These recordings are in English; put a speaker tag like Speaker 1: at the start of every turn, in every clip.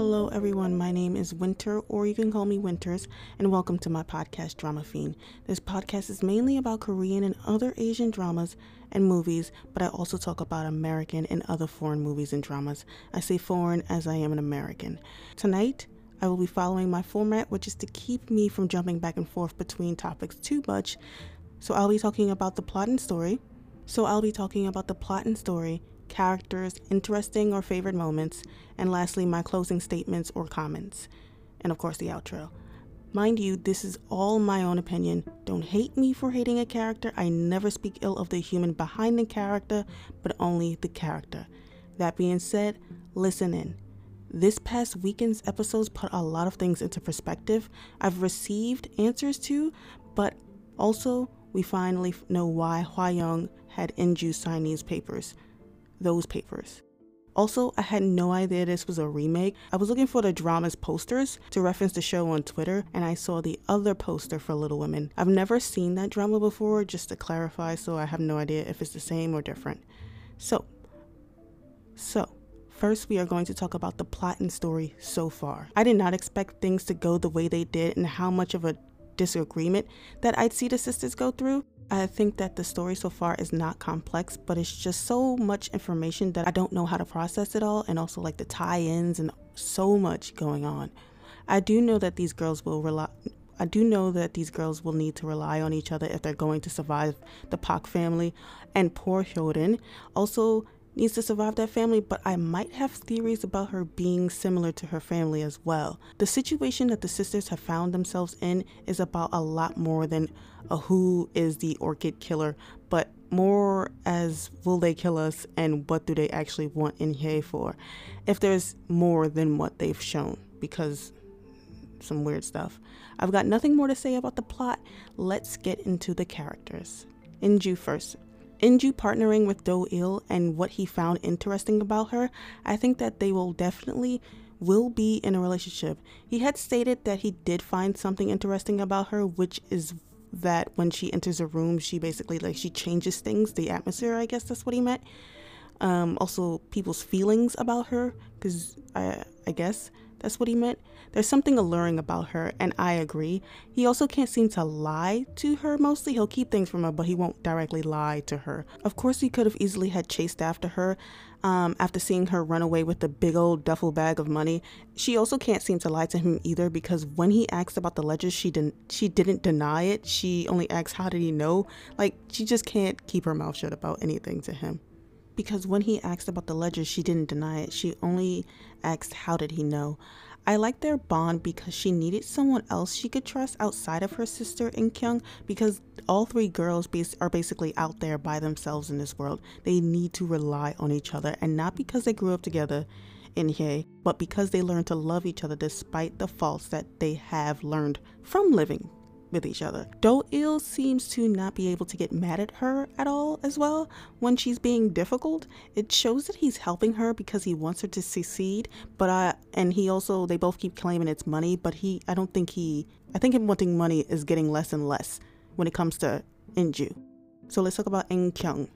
Speaker 1: Hello, everyone. My name is Winter, or you can call me Winters, and welcome to my podcast, Drama Fiend. This podcast is mainly about Korean and other Asian dramas and movies, but I also talk about American and other foreign movies and dramas. I say foreign as I am an American. Tonight, I will be following my format, which is to keep me from jumping back and forth between topics too much. So I'll be talking about the plot and story. So I'll be talking about the plot and story, characters, interesting or favorite moments, and lastly, my closing statements or comments. And of course, the outro. Mind you, this is all my own opinion. Don't hate me for hating a character. I never speak ill of the human behind the character, but only the character. That being said, listen in. This past weekend's episodes put a lot of things into perspective. I've received answers to, but also we finally know why Hwa Young had sign these papers. Those papers. Also, I had no idea this was a remake. I was looking for the drama's posters to reference the show on Twitter, and I saw the other poster for Little Women. I've never seen that drama before, just to clarify, so I have no idea if it's the same or different. So, so, First, we are going to talk about the plot and story so far. I did not expect things to go the way they did and how much of a disagreement that I'd see the sisters go through. I think that the story so far is not complex, but it's just so much information that I don't know how to process it all, and also like the tie ins and so much going on. I do know that these girls will rely. I do know that these girls will need to rely on each other if they're going to survive the Pak family, and poor Hyorin also needs to survive that family, but I might have theories about her being similar to her family as well. The situation that the sisters have found themselves in is about a lot more than a who is the orchid killer, but more as will they kill us and what do they actually want In Hye for? If there's more than what they've shown, because some weird stuff. I've got nothing more to say about the plot. Let's get into the characters. Inju first. Inju partnering with Do Il and what he found interesting about her, I think that they will definitely will be in a relationship. He had stated that he did find something interesting about her, which is that when she enters a room, she basically like she changes things, the atmosphere. I guess that's what he meant. Um, also, people's feelings about her, because I I guess that's what he meant. There's something alluring about her, and I agree. He also can't seem to lie to her mostly. He'll keep things from her, but he won't directly lie to her. Of course, he could have easily had chased after her um, after seeing her run away with the big old duffel bag of money. She also can't seem to lie to him either because when he asked about the ledger, she didn't she didn't deny it. She only asked how did he know? Like she just can't keep her mouth shut about anything to him because when he asked about the ledger, she didn't deny it. She only asked, How did he know? I like their bond because she needed someone else she could trust outside of her sister In Kyung because all three girls are basically out there by themselves in this world. They need to rely on each other and not because they grew up together in Hye, but because they learned to love each other despite the faults that they have learned from living with each other. Do Il seems to not be able to get mad at her at all as well when she's being difficult. It shows that he's helping her because he wants her to succeed, but I and he also they both keep claiming it's money, but he I don't think he I think him wanting money is getting less and less when it comes to Inju. So let's talk about In Kyung.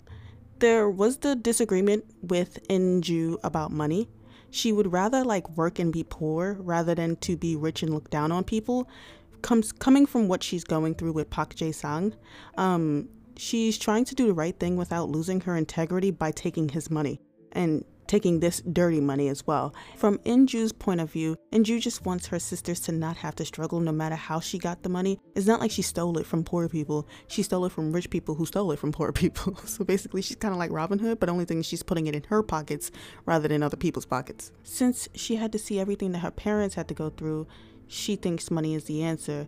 Speaker 1: There was the disagreement with Inju about money. She would rather like work and be poor rather than to be rich and look down on people comes coming from what she's going through with Pak Jae Sang, um, she's trying to do the right thing without losing her integrity by taking his money and taking this dirty money as well. From Inju's point of view, Inju just wants her sisters to not have to struggle no matter how she got the money. It's not like she stole it from poor people. She stole it from rich people who stole it from poor people. so basically, she's kind of like Robin Hood, but only thing she's putting it in her pockets rather than other people's pockets. Since she had to see everything that her parents had to go through, she thinks money is the answer.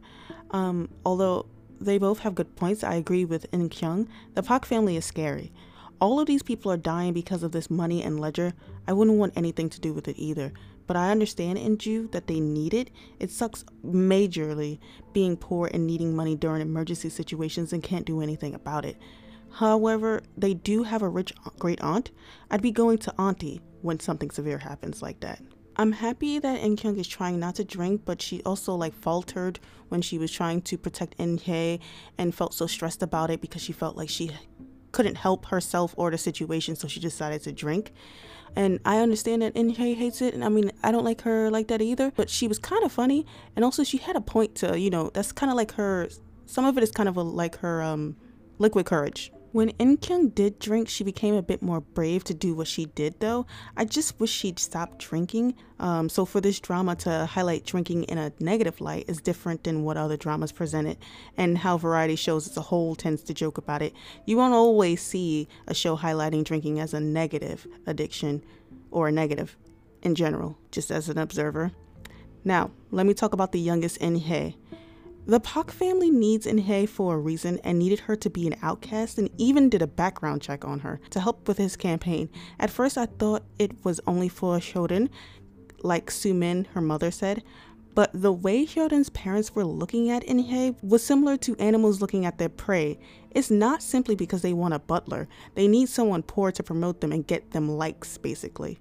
Speaker 1: Um, although they both have good points, I agree with In Kyung. The Pak family is scary. All of these people are dying because of this money and ledger. I wouldn't want anything to do with it either. But I understand Inju that they need it. It sucks majorly being poor and needing money during emergency situations and can't do anything about it. However, they do have a rich great aunt. I'd be going to auntie when something severe happens like that. I'm happy that In Kyung is trying not to drink, but she also like faltered when she was trying to protect In Hye and felt so stressed about it because she felt like she couldn't help herself or the situation, so she decided to drink. And I understand that Inhye hates it, and I mean I don't like her like that either. But she was kind of funny, and also she had a point to you know that's kind of like her. Some of it is kind of a, like her um, liquid courage. When In Kyung did drink, she became a bit more brave to do what she did, though. I just wish she'd stop drinking. Um, so, for this drama to highlight drinking in a negative light is different than what other dramas present it, and how variety shows as a whole tends to joke about it. You won't always see a show highlighting drinking as a negative addiction or a negative in general, just as an observer. Now, let me talk about the youngest Inhye. The Park family needs Inhye for a reason and needed her to be an outcast and even did a background check on her to help with his campaign. At first, I thought it was only for Hyorin, like Sumin, her mother, said, but the way Hyorin's parents were looking at Inhye was similar to animals looking at their prey. It's not simply because they want a butler, they need someone poor to promote them and get them likes, basically.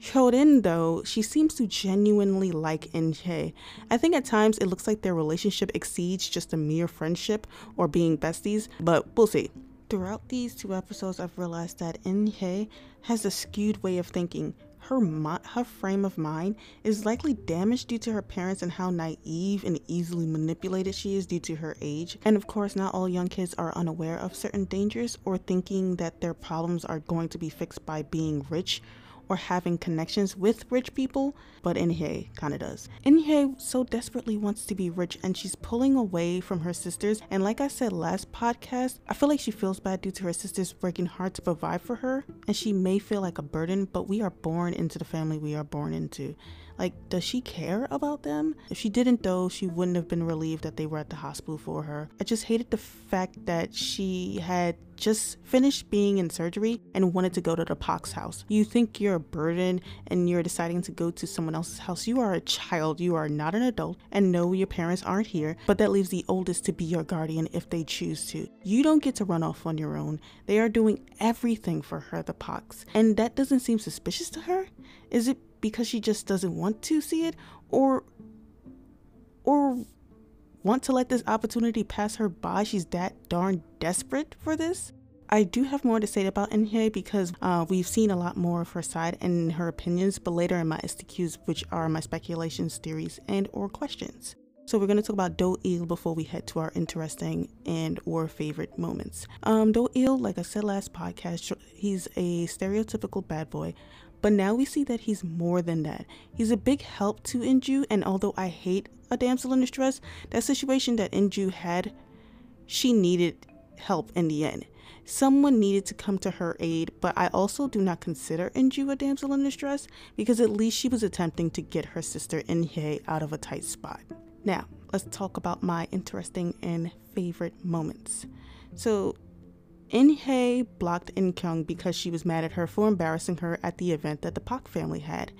Speaker 1: Hyorin, though, she seems to genuinely like Inhye. I think at times it looks like their relationship exceeds just a mere friendship or being besties, but we'll see. Throughout these two episodes, I've realized that Inhye has a skewed way of thinking. Her, mi- her frame of mind is likely damaged due to her parents and how naive and easily manipulated she is due to her age. And of course, not all young kids are unaware of certain dangers or thinking that their problems are going to be fixed by being rich or having connections with rich people, but Inhye kind of does. Inhye so desperately wants to be rich and she's pulling away from her sisters. And like I said last podcast, I feel like she feels bad due to her sisters working hard to provide for her, and she may feel like a burden, but we are born into the family we are born into. Like, does she care about them? If she didn't, though, she wouldn't have been relieved that they were at the hospital for her. I just hated the fact that she had just finished being in surgery and wanted to go to the Park's house. You think you're a burden and you're deciding to go to someone else's house. You are a child, you are not an adult, and no, your parents aren't here, but that leaves the oldest to be your guardian if they choose to. You don't get to run off on your own. They are doing everything for her, the Parks, and that doesn't seem suspicious to her. Is it because she just doesn't want to see it or or want to let this opportunity pass her by she's that darn desperate for this I do have more to say about Inhye because uh, we've seen a lot more of her side and her opinions, but later in my STQs, which are my speculations, theories, and or questions. So we're going to talk about Do Il before we head to our interesting and or favorite moments. Um, Do Il, like I said last podcast, he's a stereotypical bad boy but now we see that he's more than that. He's a big help to Inju, and although I hate a damsel in distress, that situation that Inju had, she needed help in the end. Someone needed to come to her aid, but I also do not consider Inju a damsel in distress because at least she was attempting to get her sister Inhye out of a tight spot. Now, let's talk about my interesting and favorite moments. So, In blocked In Kyung because she was mad at her for embarrassing her at the event that the Park family had.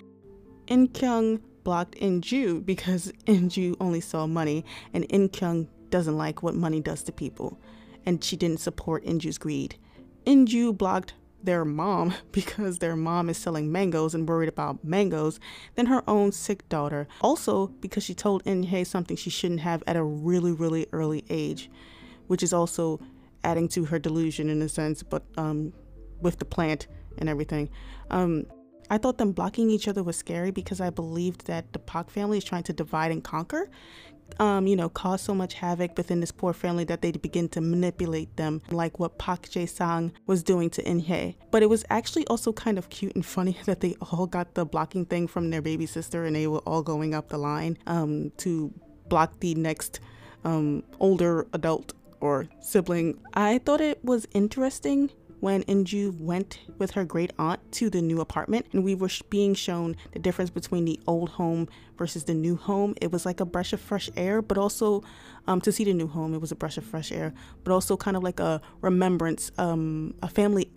Speaker 1: In Kyung blocked In Ju because In Ju only saw money and In Kyung doesn't like what money does to people, and she didn't support In Ju's greed. In Ju blocked their mom because their mom is selling mangoes and worried about mangoes than her own sick daughter. Also, because she told Inhye something she shouldn't have at a really, really early age, which is also adding to her delusion in a sense, but um, with the plant and everything. Um, I thought them blocking each other was scary because I believed that the Park family is trying to divide and conquer. Um, you know, cause so much havoc within this poor family that they begin to manipulate them, like what Park Jae Sang was doing to Inhye. But it was actually also kind of cute and funny that they all got the blocking thing from their baby sister and they were all going up the line um, to block the next um, older adult or sibling. I thought it was interesting when Inju went with her great aunt to the new apartment and we were being shown the difference between the old home versus the new home. It was like a brush of fresh air, but also um, to see the new home, it was a brush of fresh air, but also kind of like a remembrance, um, a family,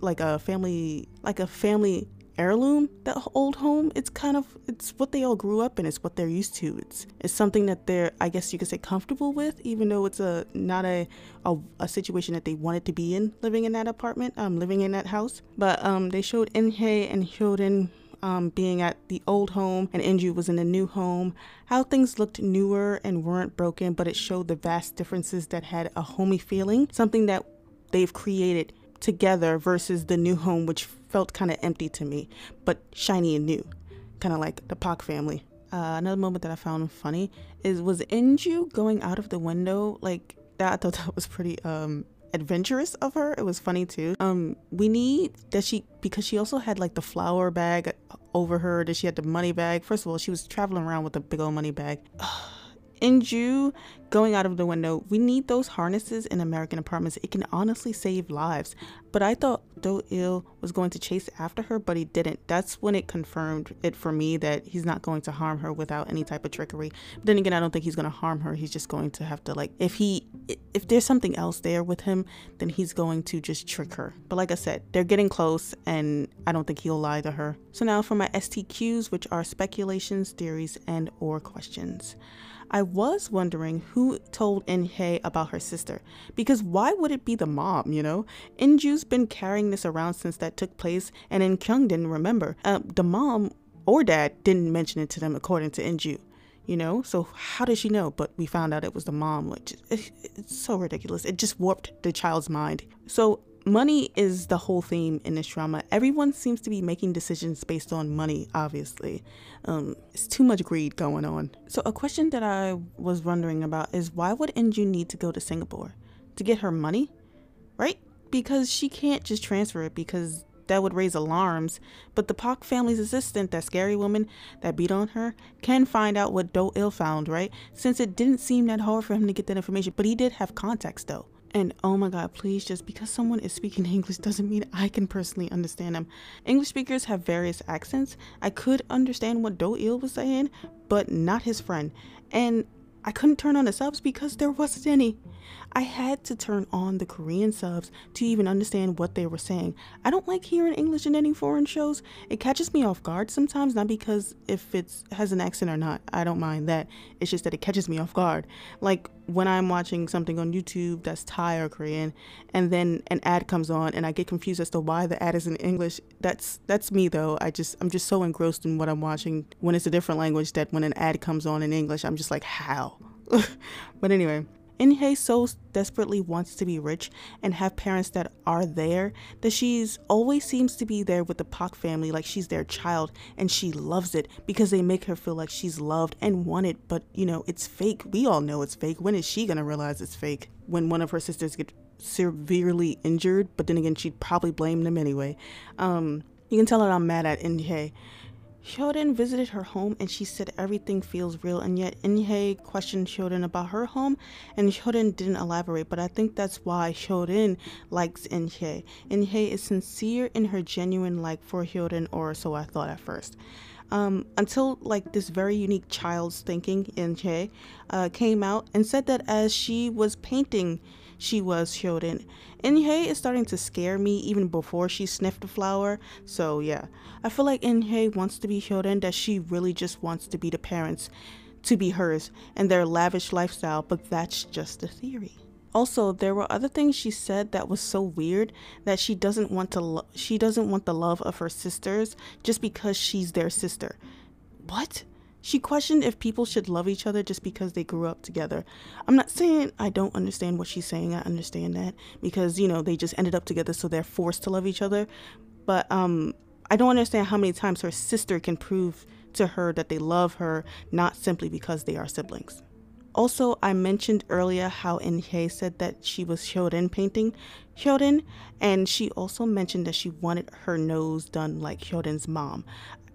Speaker 1: like a family, like a family heirloom that old home it's kind of it's what they all grew up in it's what they're used to. It's it's something that they're i guess you could say comfortable with even though it's a not a a, a situation that they wanted to be in living in that apartment um living in that house. But um they showed Inhye and Hyorin um, being at the old home and Inju was in the new home, how things looked newer and weren't broken, but it showed the vast differences that had a homey feeling, something that they've created together versus the new home, which felt kind of empty to me, but shiny and new, kind of like the Park family. Uh, another moment that I found funny is was Inju going out of the window like that. I thought that was pretty um adventurous of her. It was funny too. Um, we need that she because she also had like the flour bag over her. That she had the money bag. First of all, she was traveling around with a big old money bag. Inju going out of the window. We need those harnesses in American apartments. It can honestly save lives. But I thought Do Il was going to chase after her, but he didn't. That's when it confirmed it for me that he's not going to harm her without any type of trickery. But then again, I don't think he's going to harm her. He's just going to have to like if he if there's something else there with him, then he's going to just trick her. But like I said, they're getting close and I don't think he'll lie to her. So now for my STQs, which are speculations, theories, and or questions. I was wondering who told Inhye about her sister. Because why would it be the mom, you know? Inju's been carrying this around since that took place, and In Kyung didn't remember. Uh, the mom or dad didn't mention it to them, according to Inju. You know, so how did she know? But we found out it was the mom, which it's so ridiculous. It just warped the child's mind. So money is the whole theme in this drama. Everyone seems to be making decisions based on money, obviously. Um, it's too much greed going on. So, a question that I was wondering about is why would Inju need to go to Singapore? To get her money? Right? Because she can't just transfer it because that would raise alarms. But the Park family's assistant, that scary woman that beat on her, can find out what Do Il found, right? Since it didn't seem that hard for him to get that information, but he did have context though. And oh my God, please, just because someone is speaking English doesn't mean I can personally understand them. English speakers have various accents. I could understand what Do Il was saying, but not his friend. And I couldn't turn on the subs because there wasn't any. I had to turn on the Korean subs to even understand what they were saying. I don't like hearing English in any foreign shows. It catches me off guard sometimes, not because if it has an accent or not. I don't mind that. It's just that it catches me off guard. Like when I'm watching something on YouTube that's Thai or Korean and then an ad comes on and I get confused as to why the ad is in English. That's that's me though. I just I'm just so engrossed in what I'm watching when it's a different language that when an ad comes on in English, I'm just like, "How?" but anyway, Inhye so desperately wants to be rich and have parents that are there that she's always seems to be there with the Park family like she's their child and she loves it because they make her feel like she's loved and wanted. But you know it's fake. We all know it's fake. When is she gonna realize it's fake? When one of her sisters get severely injured but then again she'd probably blame them anyway. Um you can tell that I'm mad at Inhye Hyorin visited her home and she said everything feels real, and yet Inhye questioned Hyorin about her home, and Hyorin didn't elaborate. But I think that's why Hyorin likes Inhye. Inhye is sincere in her genuine like for Hyorin, or so I thought at first. Um, until like this very unique child's thinking, Inhye uh, came out and said that as she was painting she was Hyorin. Inhye is starting to scare me even before she sniffed the flower. So yeah, I feel like Inhye wants to be Hyorin, that she really just wants to be the parents, to be hers, and their lavish lifestyle, but that's just a theory. Also, there were other things she said that was so weird that she doesn't want to lo- she doesn't want the love of her sisters just because she's their sister. What? She questioned if people should love each other just because they grew up together. I'm not saying I don't understand what she's saying. I understand that because, you know, they just ended up together so they're forced to love each other. But um I don't understand how many times her sister can prove to her that they love her not simply because they are siblings. Also, I mentioned earlier how Inhye said that she was Hyorin painting Hyorin, and she also mentioned that she wanted her nose done like Hyorin's mom.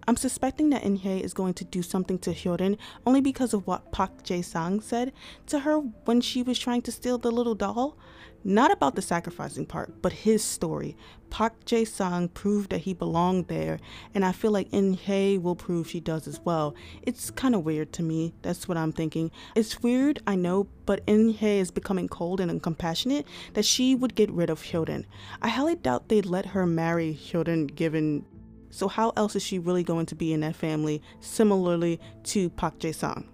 Speaker 1: I'm suspecting that Inhye is going to do something to Hyorin only because of what Park Jae Sang said to her when she was trying to steal the little doll. Not about the sacrificing part, but his story. Park Jae Sang proved that he belonged there, and I feel like Inhye will prove she does as well. It's kind of weird to me. That's what I'm thinking. It's weird, I know, but Inhye is becoming cold and uncompassionate that she would get rid of Hyorin. I highly doubt they'd let her marry Hyorin given so how else is she really going to be in that family, similarly to Park Jae Sang?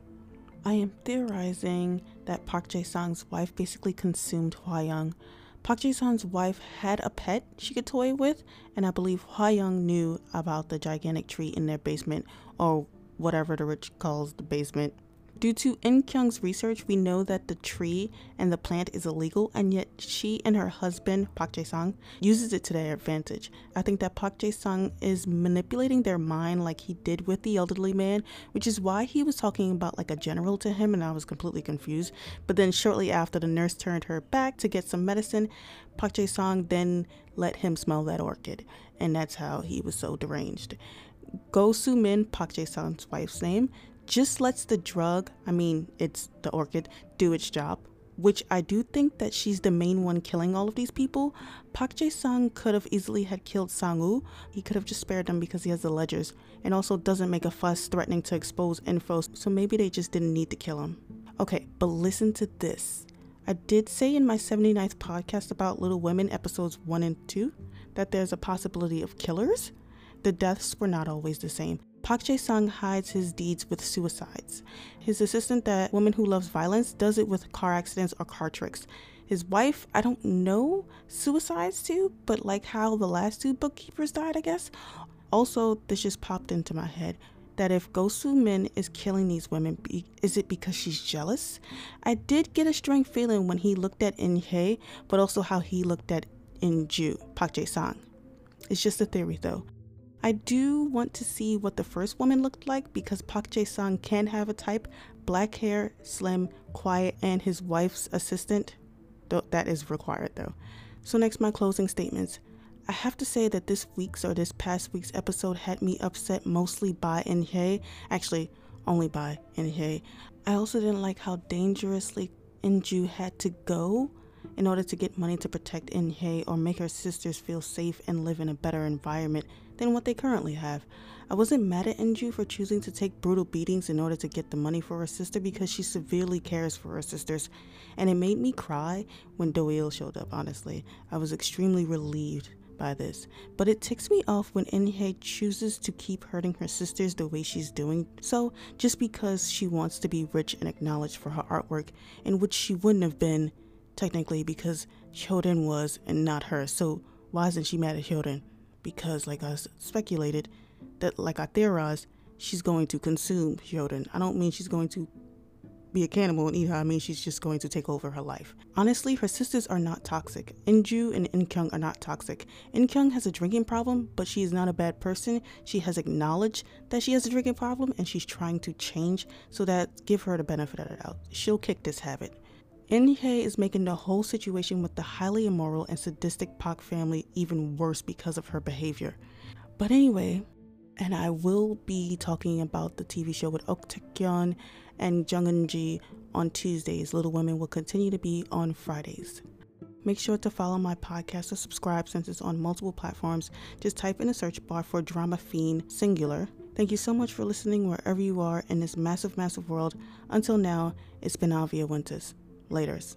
Speaker 1: I am theorizing that Park Jae Sang's wife basically consumed Hwa Young. Park Jae Sang's wife had a pet she could toy with, and I believe Hwa Young knew about the gigantic tree in their basement, or whatever the rich calls the basement. Due to In Kyung's research, we know that the tree and the plant is illegal, and yet she and her husband, Park Jae Sang, uses it to their advantage. I think that Park Jae Sang is manipulating their mind like he did with the elderly man, which is why he was talking about like a general to him, and I was completely confused. But then, shortly after the nurse turned her back to get some medicine, Park Jae Sang then let him smell that orchid, and that's how he was so deranged. Go Soo Min, Park Jae Sang's wife's name, just lets the drug, I mean, it's the orchid, do its job. Which I do think that she's the main one killing all of these people. Park Jae-sang could have easily had killed Sang Woo. He could have just spared them because he has the ledgers and also doesn't make a fuss threatening to expose info, so maybe they just didn't need to kill him. Okay, but listen to this. I did say in my 79th podcast about Little Women, episodes 1 and 2, that there's a possibility of killers. The deaths were not always the same. Park Jae Sang hides his deeds with suicides. His assistant, that woman who loves violence, does it with car accidents or car tricks. His wife, I don't know suicides too, but like how the last two bookkeepers died, I guess. Also, this just popped into my head that if Go Soo Min is killing these women, is it because she's jealous? I did get a strange feeling when he looked at In Hye, but also how he looked at In Ju, Park Jae Sang. It's just a theory though. I do want to see what the first woman looked like because Park Jae Sang can have a type black hair, slim, quiet, and his wife's assistant. That is required though. So, next, my closing statements. I have to say that this week's or this past week's episode had me upset mostly by In Hye. Actually, only by In Hye. I also didn't like how dangerously Inju had to go in order to get money to protect In Hye or make her sisters feel safe and live in a better environment than what they currently have. I wasn't mad at Inju for choosing to take brutal beatings in order to get the money for her sister because she severely cares for her sisters, and it made me cry when Doil showed up, honestly. I was extremely relieved by this, but it ticks me off when Inhye chooses to keep hurting her sisters the way she's doing so just because she wants to be rich and acknowledged for her artwork, in which she wouldn't have been, technically, because Hyorin was and not her. So why isn't she mad at Hyorin? Because, like I speculated, that like I theorized, she's going to consume Hyorin. I don't mean she's going to be a cannibal and eat her. I mean she's just going to take over her life. Honestly, her sisters are not toxic. Inju and Inkyung are not toxic. Inkyung has a drinking problem, but she is not a bad person. She has acknowledged that she has a drinking problem and she's trying to change so that give her the benefit of the doubt. She'll kick this habit. In is making the whole situation with the highly immoral and sadistic Park family even worse because of her behavior. But anyway, and I will be talking about the TV show with Ok Taecyeon and Jung Ji on Tuesdays. Little Women will continue to be on Fridays. Make sure to follow my podcast or subscribe since it's on multiple platforms. Just type in the search bar for Drama Fiend Singular. Thank you so much for listening wherever you are in this massive, massive world. Until now, it's been Avia Winters. Laters.